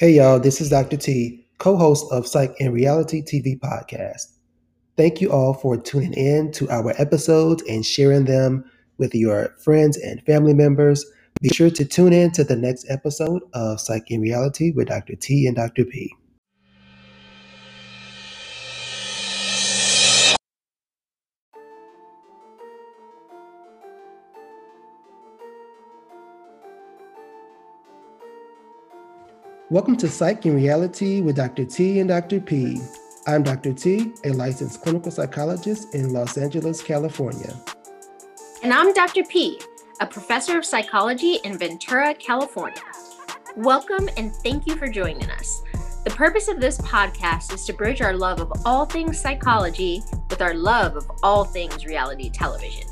Hey, y'all, this is Dr. T, co host of Psych in Reality TV podcast. Thank you all for tuning in to our episodes and sharing them with your friends and family members. Be sure to tune in to the next episode of Psych in Reality with Dr. T and Dr. P. Welcome to Psych in Reality with Dr. T and Dr. P. I'm Dr. T, a licensed clinical psychologist in Los Angeles, California. And I'm Dr. P, a professor of psychology in Ventura, California. Welcome and thank you for joining us. The purpose of this podcast is to bridge our love of all things psychology with our love of all things reality television.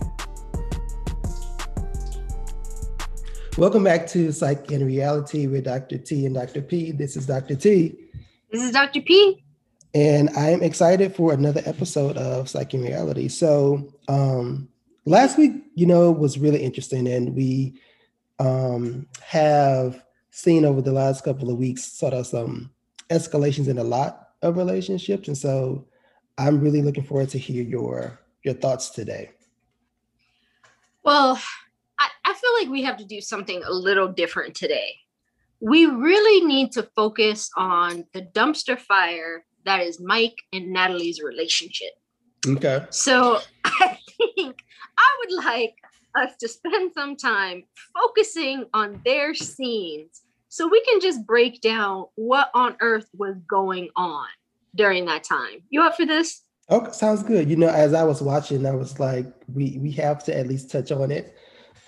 Welcome back to Psych in Reality with Dr. T and Dr. P. This is Dr. T. This is Dr. P. And I am excited for another episode of Psych in Reality. So, um, last week, you know, was really interesting, and we um, have seen over the last couple of weeks sort of some escalations in a lot of relationships. And so, I'm really looking forward to hear your your thoughts today. Well, I feel like we have to do something a little different today. We really need to focus on the dumpster fire that is Mike and Natalie's relationship. Okay. So I think I would like us to spend some time focusing on their scenes so we can just break down what on earth was going on during that time. You up for this? Okay, sounds good. You know, as I was watching, I was like, we we have to at least touch on it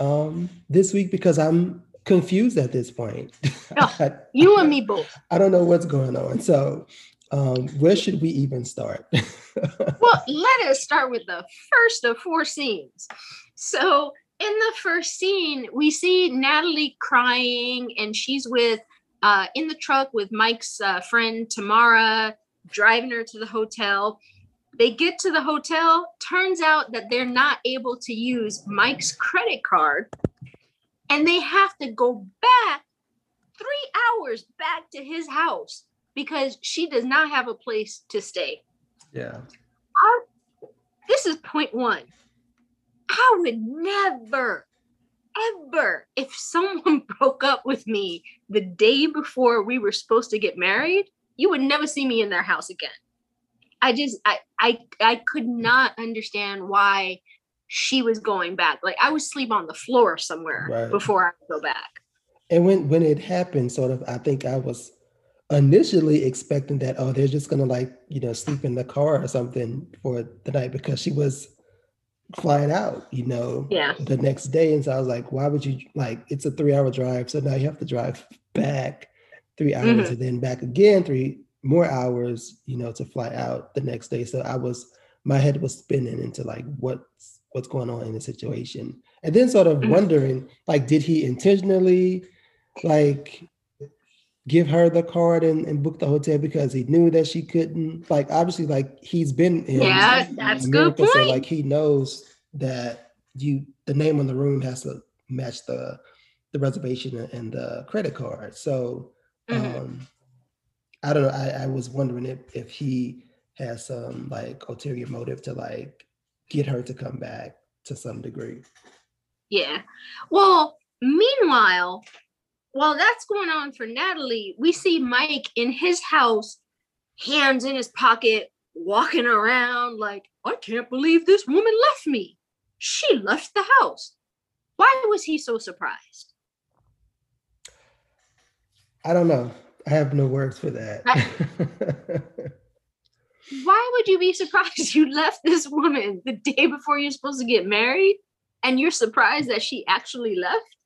um, this week because I'm confused at this point. Oh, you and me both. I don't know what's going on. So, um, where should we even start? well, let us start with the first of four scenes. So, in the first scene, we see Natalie crying, and she's with uh, in the truck with Mike's uh, friend Tamara, driving her to the hotel. They get to the hotel. Turns out that they're not able to use Mike's credit card and they have to go back three hours back to his house because she does not have a place to stay. Yeah. I, this is point one. I would never, ever, if someone broke up with me the day before we were supposed to get married, you would never see me in their house again. I just I I I could not understand why she was going back. Like I would sleep on the floor somewhere right. before I go back. And when when it happened, sort of, I think I was initially expecting that oh they're just gonna like you know sleep in the car or something for the night because she was flying out you know yeah the next day and so i was like why would you like it's a three hour drive so now you have to drive back three hours mm-hmm. and then back again three more hours, you know, to fly out the next day. So I was my head was spinning into like what's what's going on in the situation. And then sort of mm-hmm. wondering, like, did he intentionally like give her the card and, and book the hotel because he knew that she couldn't like obviously like he's been in yeah that's America, good point. so like he knows that you the name on the room has to match the the reservation and the credit card so mm-hmm. um I don't know. I, I was wondering if if he has some like ulterior motive to like get her to come back to some degree. Yeah. Well, meanwhile, while that's going on for Natalie, we see Mike in his house, hands in his pocket, walking around like, I can't believe this woman left me. She left the house. Why was he so surprised? I don't know. I have no words for that. Why would you be surprised you left this woman the day before you're supposed to get married and you're surprised that she actually left?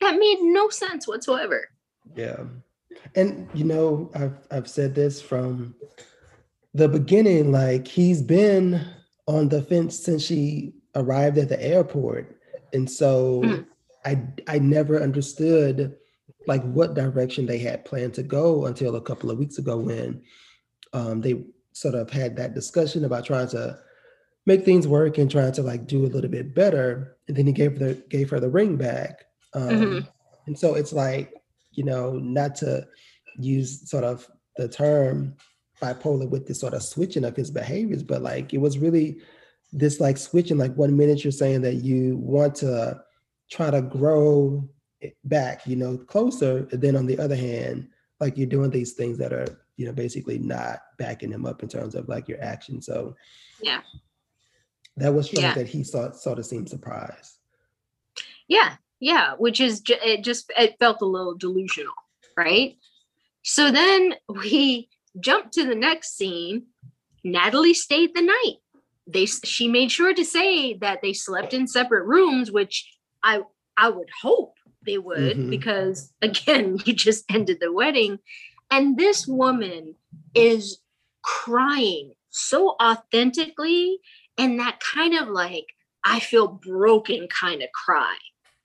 That made no sense whatsoever. Yeah. And you know, I've I've said this from the beginning like he's been on the fence since she arrived at the airport. And so mm. I I never understood like what direction they had planned to go until a couple of weeks ago when um, they sort of had that discussion about trying to make things work and trying to like do a little bit better. And then he gave the gave her the ring back. Um, mm-hmm. And so it's like you know not to use sort of the term bipolar with this sort of switching of his behaviors, but like it was really this like switching. Like one minute you're saying that you want to try to grow back, you know, closer, and then on the other hand, like you're doing these things that are, you know, basically not backing him up in terms of like your action. So yeah, that was strange yeah. that he sort sort of seemed surprised. Yeah, yeah, which is it just it felt a little delusional, right? So then we jump to the next scene. Natalie stayed the night. They she made sure to say that they slept in separate rooms, which I I would hope they would mm-hmm. because again, you just ended the wedding and this woman is crying so authentically and that kind of like I feel broken kind of cry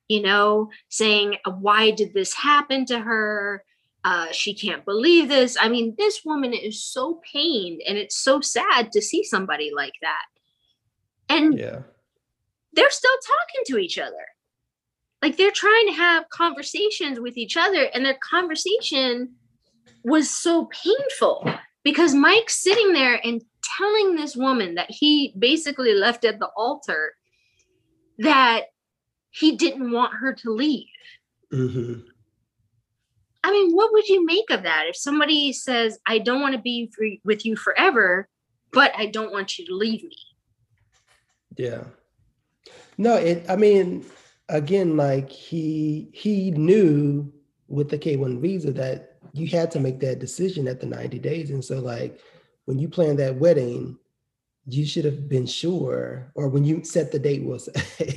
you know, saying, Why did this happen to her? Uh, she can't believe this. I mean, this woman is so pained, and it's so sad to see somebody like that. And yeah. they're still talking to each other. Like they're trying to have conversations with each other, and their conversation was so painful because Mike's sitting there and telling this woman that he basically left at the altar that he didn't want her to leave. Mm-hmm. I mean, what would you make of that? If somebody says, I don't want to be free with you forever, but I don't want you to leave me. Yeah. No, it, I mean, again, like he, he knew with the K1 visa that you had to make that decision at the 90 days. And so like, when you plan that wedding, you should have been sure, or when you set the date, was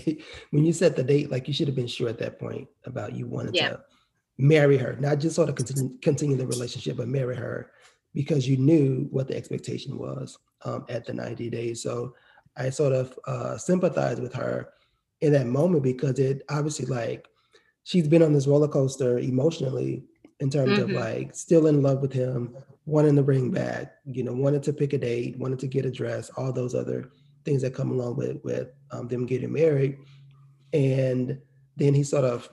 when you set the date, like you should have been sure at that point about you wanted yeah. to marry her, not just sort of continue, continue the relationship, but marry her because you knew what the expectation was um, at the 90 days. So I sort of uh, sympathize with her in that moment because it obviously like she's been on this roller coaster emotionally in terms mm-hmm. of like still in love with him, wanting to bring back, you know, wanted to pick a date, wanted to get a dress, all those other things that come along with with um, them getting married. And then he sort of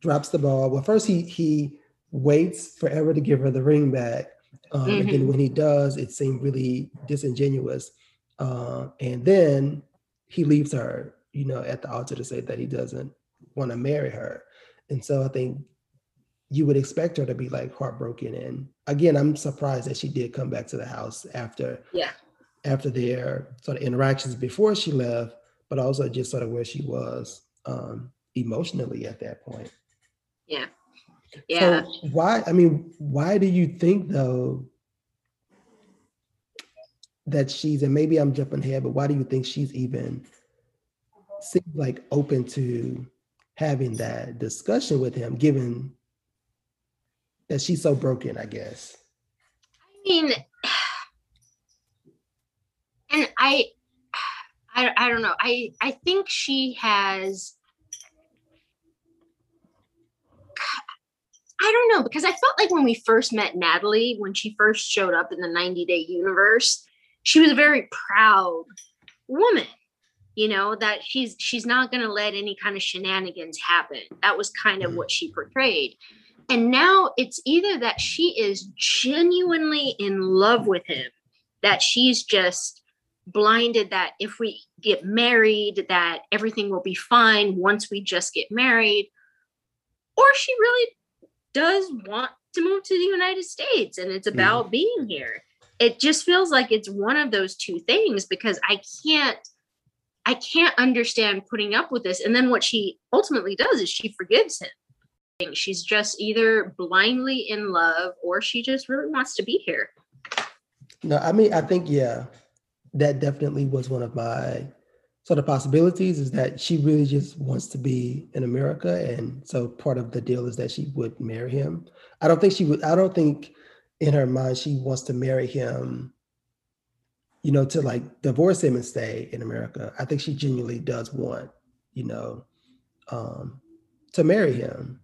drops the ball. Well, first he he waits forever to give her the ring back. Um, mm-hmm. And then when he does, it seemed really disingenuous. Uh, and then he leaves her, you know, at the altar to say that he doesn't want to marry her. And so I think you would expect her to be like heartbroken. And again, I'm surprised that she did come back to the house after yeah after their sort of interactions before she left, but also just sort of where she was um, emotionally at that point. Yeah. Yeah. So why, I mean, why do you think though that she's, and maybe I'm jumping ahead, but why do you think she's even seems like open to having that discussion with him, given that she's so broken, I guess. I mean, and I, I, I don't know. I, I think she has. I don't know because I felt like when we first met Natalie, when she first showed up in the 90 Day Universe, she was a very proud woman. You know that she's she's not going to let any kind of shenanigans happen. That was kind of mm. what she portrayed. And now it's either that she is genuinely in love with him, that she's just blinded that if we get married, that everything will be fine once we just get married, or she really does want to move to the United States and it's about mm. being here. It just feels like it's one of those two things because I can't I can't understand putting up with this. And then what she ultimately does is she forgives him she's just either blindly in love or she just really wants to be here. No, I mean, I think, yeah, that definitely was one of my sort of possibilities is that she really just wants to be in America. And so part of the deal is that she would marry him. I don't think she would, I don't think in her mind she wants to marry him, you know, to like divorce him and stay in America. I think she genuinely does want, you know, um, to marry him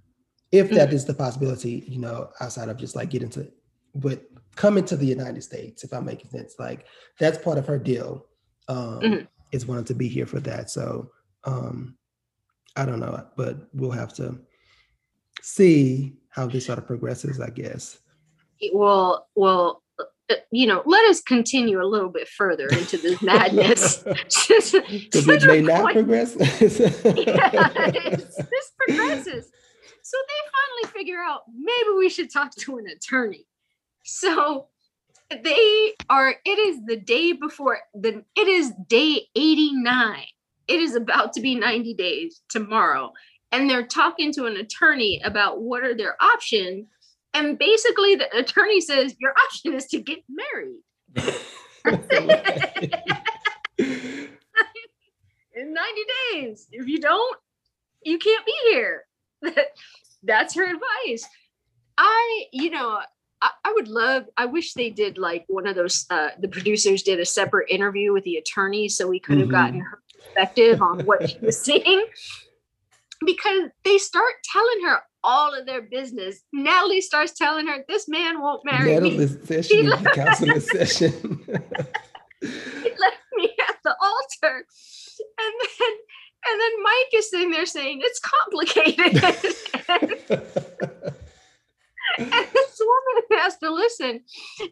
if that mm-hmm. is the possibility, you know, outside of just like getting to, but coming to the United States, if I'm making sense, like that's part of her deal, um, mm-hmm. is wanting to be here for that. So um, I don't know, but we'll have to see how this sort of progresses, I guess. Well, well, Uh, you know, let us continue a little bit further into this madness. Because it may not point. progress. yeah, this progresses. So they finally figure out maybe we should talk to an attorney. So they are, it is the day before the it is day 89. It is about to be 90 days tomorrow. And they're talking to an attorney about what are their options and basically, the attorney says your option is to get married. In 90 days. If you don't, you can't be here. That's her advice. I, you know, I, I, would love, I wish they did like one of those, uh, the producers did a separate interview with the attorney so we could have mm-hmm. gotten her perspective on what she was seeing. Because they start telling her all of their business. Natalie starts telling her, "This man won't marry Natalie me." She needs counseling session. he left me at the altar, and then and then Mike is sitting there saying, "It's complicated." and this woman has to listen.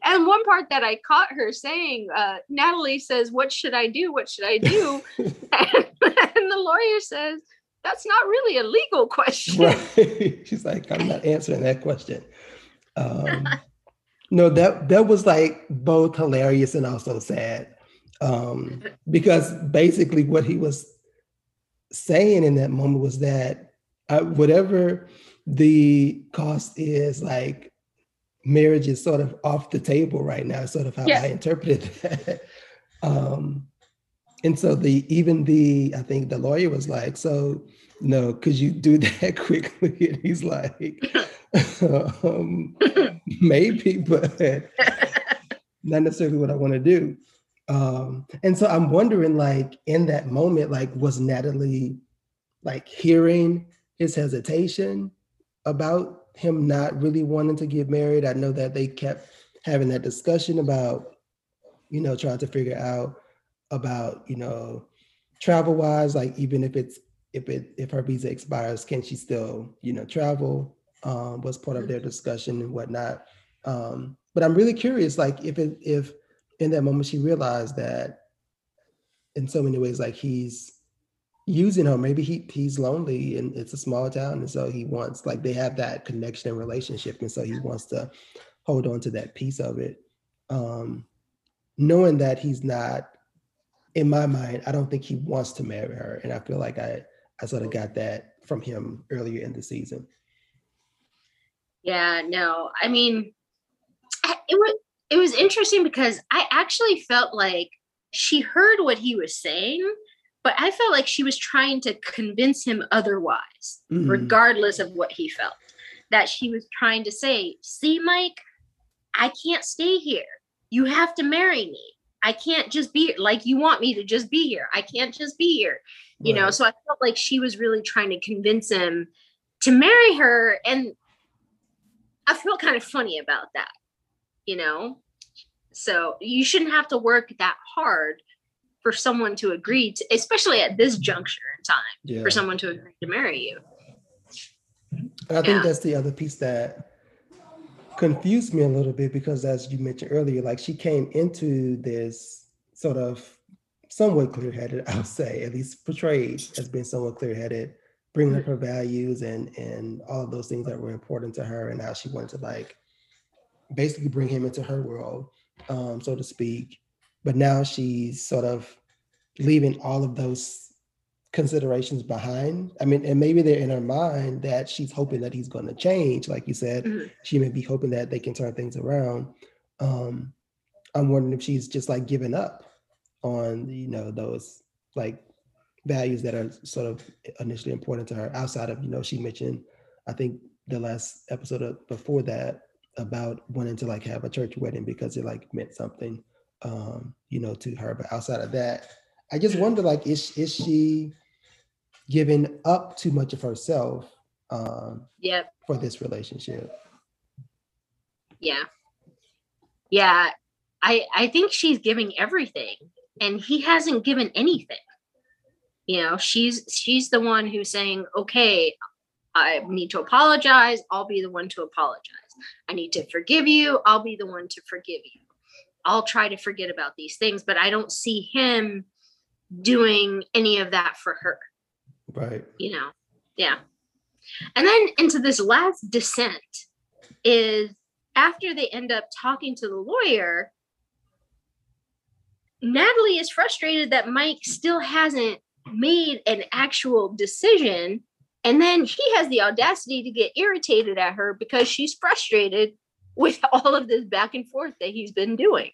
And one part that I caught her saying, uh, Natalie says, What should I do? What should I do? and, and the lawyer says, that's not really a legal question. Right. She's like, I'm not answering that question. Um, no, that that was like both hilarious and also sad. Um, because basically what he was saying in that moment was that uh, whatever the cost is, like marriage is sort of off the table right now, sort of how yeah. I interpreted that. um, and so the even the I think the lawyer was like, so no, could you do that quickly? And he's like, um, maybe, but not necessarily what I want to do. Um, and so I'm wondering, like, in that moment, like, was Natalie like hearing his hesitation about him not really wanting to get married? I know that they kept having that discussion about, you know, trying to figure out about, you know, travel wise, like even if it's if it if her visa expires, can she still, you know, travel? Um, was part of their discussion and whatnot. Um, but I'm really curious, like if it if in that moment she realized that in so many ways, like he's using her, maybe he he's lonely and it's a small town, and so he wants like they have that connection and relationship, and so he wants to hold on to that piece of it. Um, knowing that he's not in my mind, I don't think he wants to marry her. And I feel like I I sort of got that from him earlier in the season. Yeah, no, I mean, it was it was interesting because I actually felt like she heard what he was saying, but I felt like she was trying to convince him otherwise, mm-hmm. regardless of what he felt. That she was trying to say, "See, Mike, I can't stay here. You have to marry me. I can't just be like you want me to just be here. I can't just be here." you right. know so i felt like she was really trying to convince him to marry her and i feel kind of funny about that you know so you shouldn't have to work that hard for someone to agree to especially at this juncture in time yeah. for someone to agree to marry you i think yeah. that's the other piece that confused me a little bit because as you mentioned earlier like she came into this sort of somewhat clear-headed, I'll say, at least portrayed as being somewhat clear-headed, bringing up her values and and all of those things that were important to her, and how she wanted to like basically bring him into her world, um, so to speak. But now she's sort of leaving all of those considerations behind. I mean, and maybe they're in her mind that she's hoping that he's going to change. Like you said, mm-hmm. she may be hoping that they can turn things around. Um, I'm wondering if she's just like giving up on you know those like values that are sort of initially important to her outside of you know she mentioned i think the last episode of, before that about wanting to like have a church wedding because it like meant something um you know to her but outside of that i just wonder like is is she giving up too much of herself um yeah for this relationship yeah yeah i i think she's giving everything and he hasn't given anything you know she's she's the one who's saying okay I need to apologize. I'll be the one to apologize. I need to forgive you. I'll be the one to forgive you. I'll try to forget about these things, but I don't see him doing any of that for her. Right. You know, yeah. And then into this last descent is after they end up talking to the lawyer, Natalie is frustrated that Mike still hasn't made an actual decision. And then he has the audacity to get irritated at her because she's frustrated with all of this back and forth that he's been doing.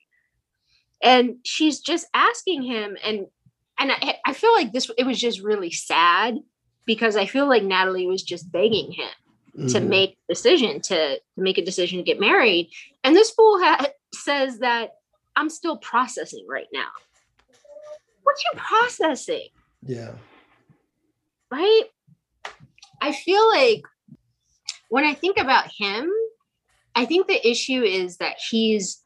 And she's just asking him, and and I, I feel like this it was just really sad because I feel like Natalie was just begging him mm-hmm. to make a decision to, to make a decision to get married. And this fool ha- says that I'm still processing right now. What you processing? Yeah. Right? I feel like when I think about him, I think the issue is that he's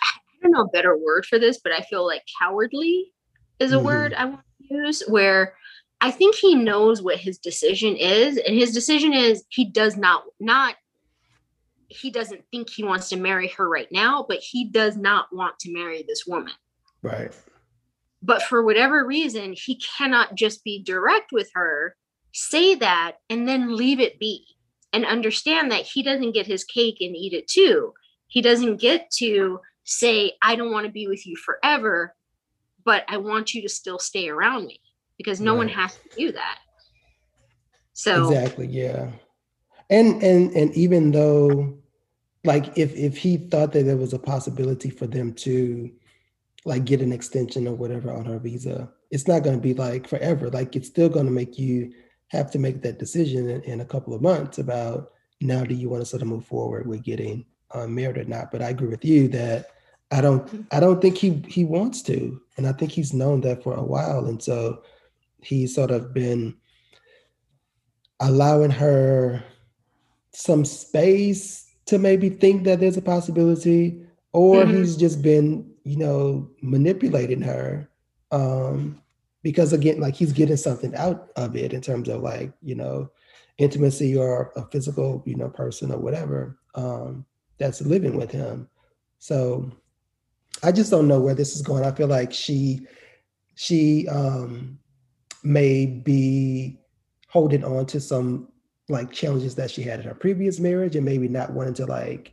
I don't know a better word for this, but I feel like cowardly is a mm-hmm. word I want to use where I think he knows what his decision is, and his decision is he does not not he doesn't think he wants to marry her right now, but he does not want to marry this woman. Right. But for whatever reason, he cannot just be direct with her, say that, and then leave it be and understand that he doesn't get his cake and eat it too. He doesn't get to say, I don't want to be with you forever, but I want you to still stay around me because no right. one has to do that. So exactly, yeah. And and and even though like if if he thought that there was a possibility for them to like get an extension or whatever on her visa, it's not going to be like forever. Like it's still going to make you have to make that decision in, in, a couple of months about now do you want to sort of move forward with getting um, married or not. But I agree with you that I don't mm-hmm. I don't think he he wants to, and I think he's known that for a while, and so he's sort of been allowing her some space to maybe think that there's a possibility, or mm-hmm. he's just been, you know, manipulating her. Um, because again, like he's getting something out of it in terms of like, you know, intimacy or a physical, you know, person or whatever um, that's living with him. So I just don't know where this is going. I feel like she she um may be holding on to some like challenges that she had in her previous marriage and maybe not wanting to like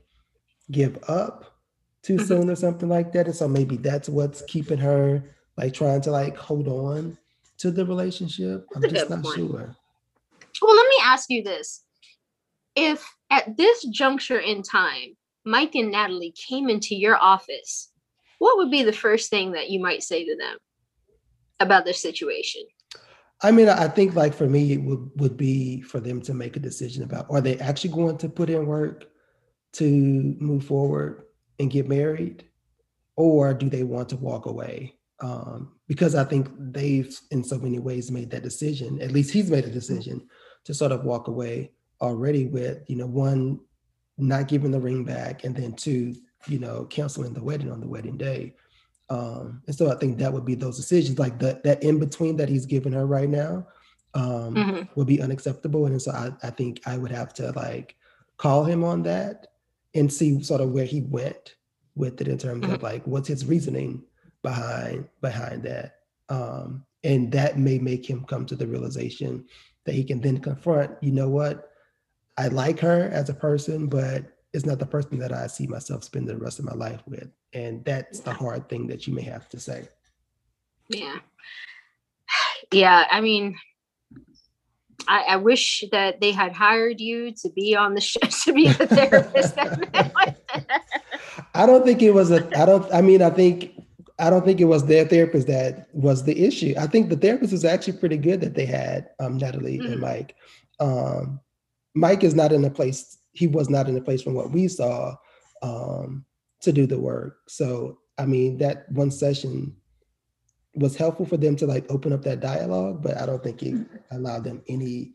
give up too mm-hmm. soon or something like that. And so maybe that's what's keeping her like trying to like hold on to the relationship. I'm just not point. sure. Well, let me ask you this. If at this juncture in time, Mike and Natalie came into your office, what would be the first thing that you might say to them about this situation? I mean, I think like for me, it would, would be for them to make a decision about are they actually going to put in work to move forward and get married, or do they want to walk away? Um, because I think they've, in so many ways, made that decision. At least he's made a decision to sort of walk away already with, you know, one, not giving the ring back, and then two, you know, canceling the wedding on the wedding day. Um, and so I think that would be those decisions, like that that in between that he's giving her right now, um, mm-hmm. would be unacceptable. And so I, I think I would have to like call him on that and see sort of where he went with it in terms mm-hmm. of like what's his reasoning behind behind that. Um, and that may make him come to the realization that he can then confront, you know what, I like her as a person, but it's not the person that I see myself spending the rest of my life with. And that's the hard thing that you may have to say. Yeah. Yeah. I mean, I, I wish that they had hired you to be on the show to be the therapist. I don't think it was a, I don't, I mean, I think, I don't think it was their therapist that was the issue. I think the therapist was actually pretty good that they had, um, Natalie mm-hmm. and Mike. Um, Mike is not in a place he was not in a place from what we saw um, to do the work. So I mean, that one session was helpful for them to like open up that dialogue, but I don't think it mm-hmm. allowed them any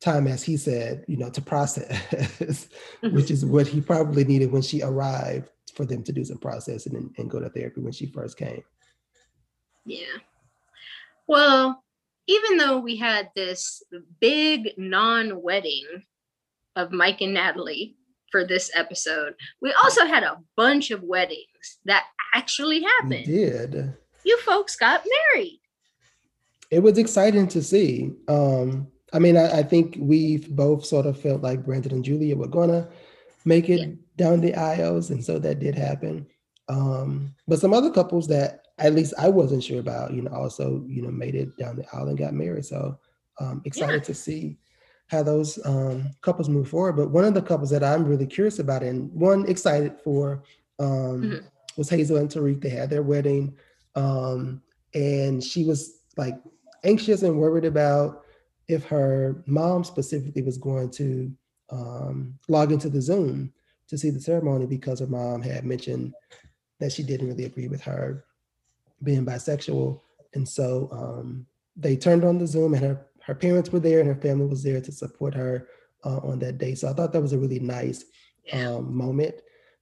time, as he said, you know, to process, mm-hmm. which is what he probably needed when she arrived for them to do some processing and, and go to therapy when she first came. Yeah. Well, even though we had this big non-wedding of Mike and Natalie for this episode, we also had a bunch of weddings that actually happened. We did. You folks got married. It was exciting to see. Um, I mean, I, I think we've both sort of felt like Brandon and Julia were gonna make it yeah. down the aisles, and so that did happen. Um, but some other couples that at least I wasn't sure about, you know, also, you know, made it down the aisle and got married. So um excited yeah. to see how those um, couples move forward. But one of the couples that I'm really curious about and one excited for um, mm-hmm. was Hazel and Tarik. They had their wedding. Um, and she was like anxious and worried about if her mom specifically was going to um, log into the Zoom to see the ceremony because her mom had mentioned that she didn't really agree with her being bisexual. And so um, they turned on the Zoom and her, her parents were there and her family was there to support her uh, on that day. So I thought that was a really nice um, moment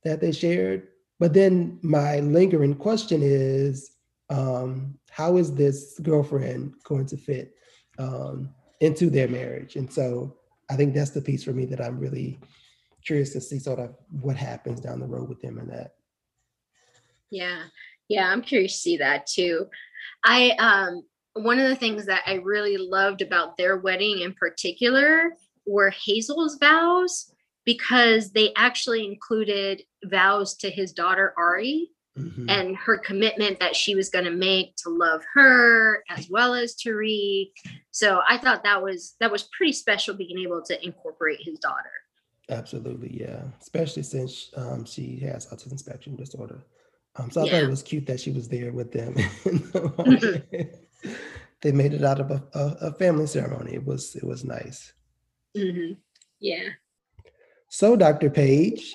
that they shared. But then my lingering question is um, how is this girlfriend going to fit um, into their marriage? And so I think that's the piece for me that I'm really curious to see sort of what happens down the road with them and that. Yeah. Yeah, I'm curious to see that too. I um one of the things that I really loved about their wedding in particular were Hazel's vows because they actually included vows to his daughter Ari mm-hmm. and her commitment that she was going to make to love her as well as Tarik. So I thought that was that was pretty special being able to incorporate his daughter. Absolutely, yeah. Especially since um, she has autism spectrum disorder. Um, so I yeah. thought it was cute that she was there with them. They made it out of a, a, a, family ceremony. It was it was nice. Mm-hmm. Yeah. So, Dr. Page.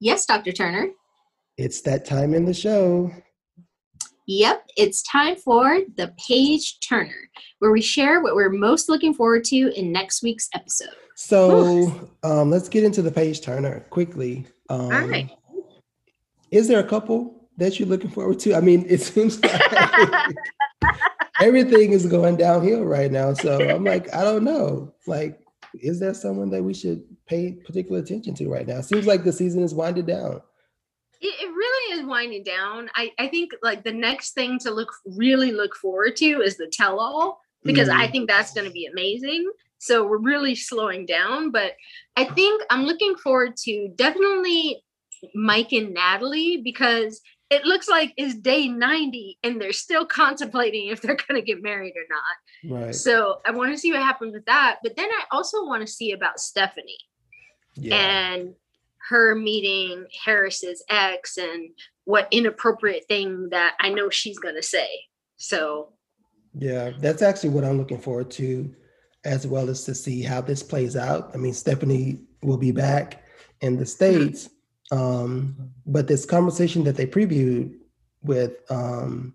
Yes, Dr. Turner. It's that time in the show. Yep, it's time for the Page Turner, where we share what we're most looking forward to in next week's episode. So um, let's get into the Page Turner quickly. Um, All right. Is there a couple that you're looking forward to? I mean, it seems like everything is going downhill right now. So I'm like, I don't know. Like, is there someone that we should pay particular attention to right now? It seems like the season is winding down it, it really is winding down. I, I think like the next thing to look really look forward to is the tell all because mm. I think that's going to be amazing. So we're really slowing down, but I think I'm looking forward to definitely Mike and Natalie because it looks like it's day 90 and they're still contemplating if they're going to get married or not. Right. So I want to see what happens with that. But then I also want to see about Stephanie. Yeah. And her meeting Harris's ex and what inappropriate thing that I know she's going to say. So, yeah, that's actually what I'm looking forward to, as well as to see how this plays out. I mean, Stephanie will be back in the mm-hmm. States, um, but this conversation that they previewed with um,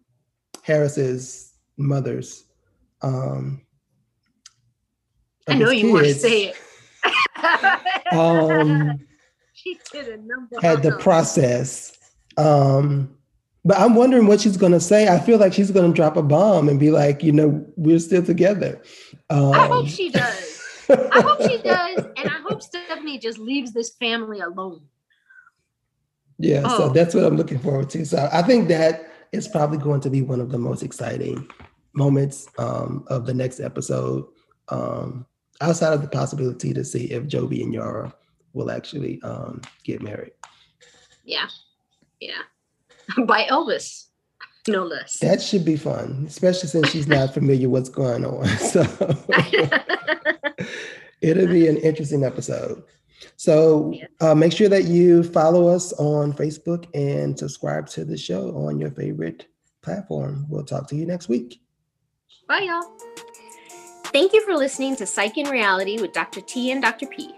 Harris's mother's. Um, I know you kids, want to say it. um, she did a number. Had the process. Um, but I'm wondering what she's going to say. I feel like she's going to drop a bomb and be like, you know, we're still together. Um, I hope she does. I hope she does. And I hope Stephanie just leaves this family alone. Yeah, oh. so that's what I'm looking forward to. So I think that is probably going to be one of the most exciting moments um, of the next episode. Um, outside of the possibility to see if Jovi and Yara will actually um, get married. Yeah, yeah, by Elvis, no less. That should be fun, especially since she's not familiar what's going on. So it'll be an interesting episode. So uh, make sure that you follow us on Facebook and subscribe to the show on your favorite platform. We'll talk to you next week. Bye, y'all. Thank you for listening to Psych in Reality with Dr. T and Dr. P.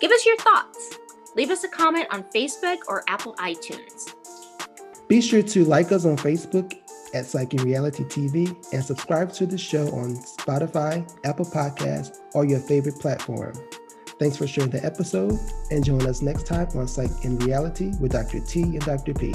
Give us your thoughts. Leave us a comment on Facebook or Apple iTunes. Be sure to like us on Facebook at Psych in Reality TV and subscribe to the show on Spotify, Apple Podcasts, or your favorite platform. Thanks for sharing the episode and join us next time on Psych in Reality with Dr. T and Dr. P.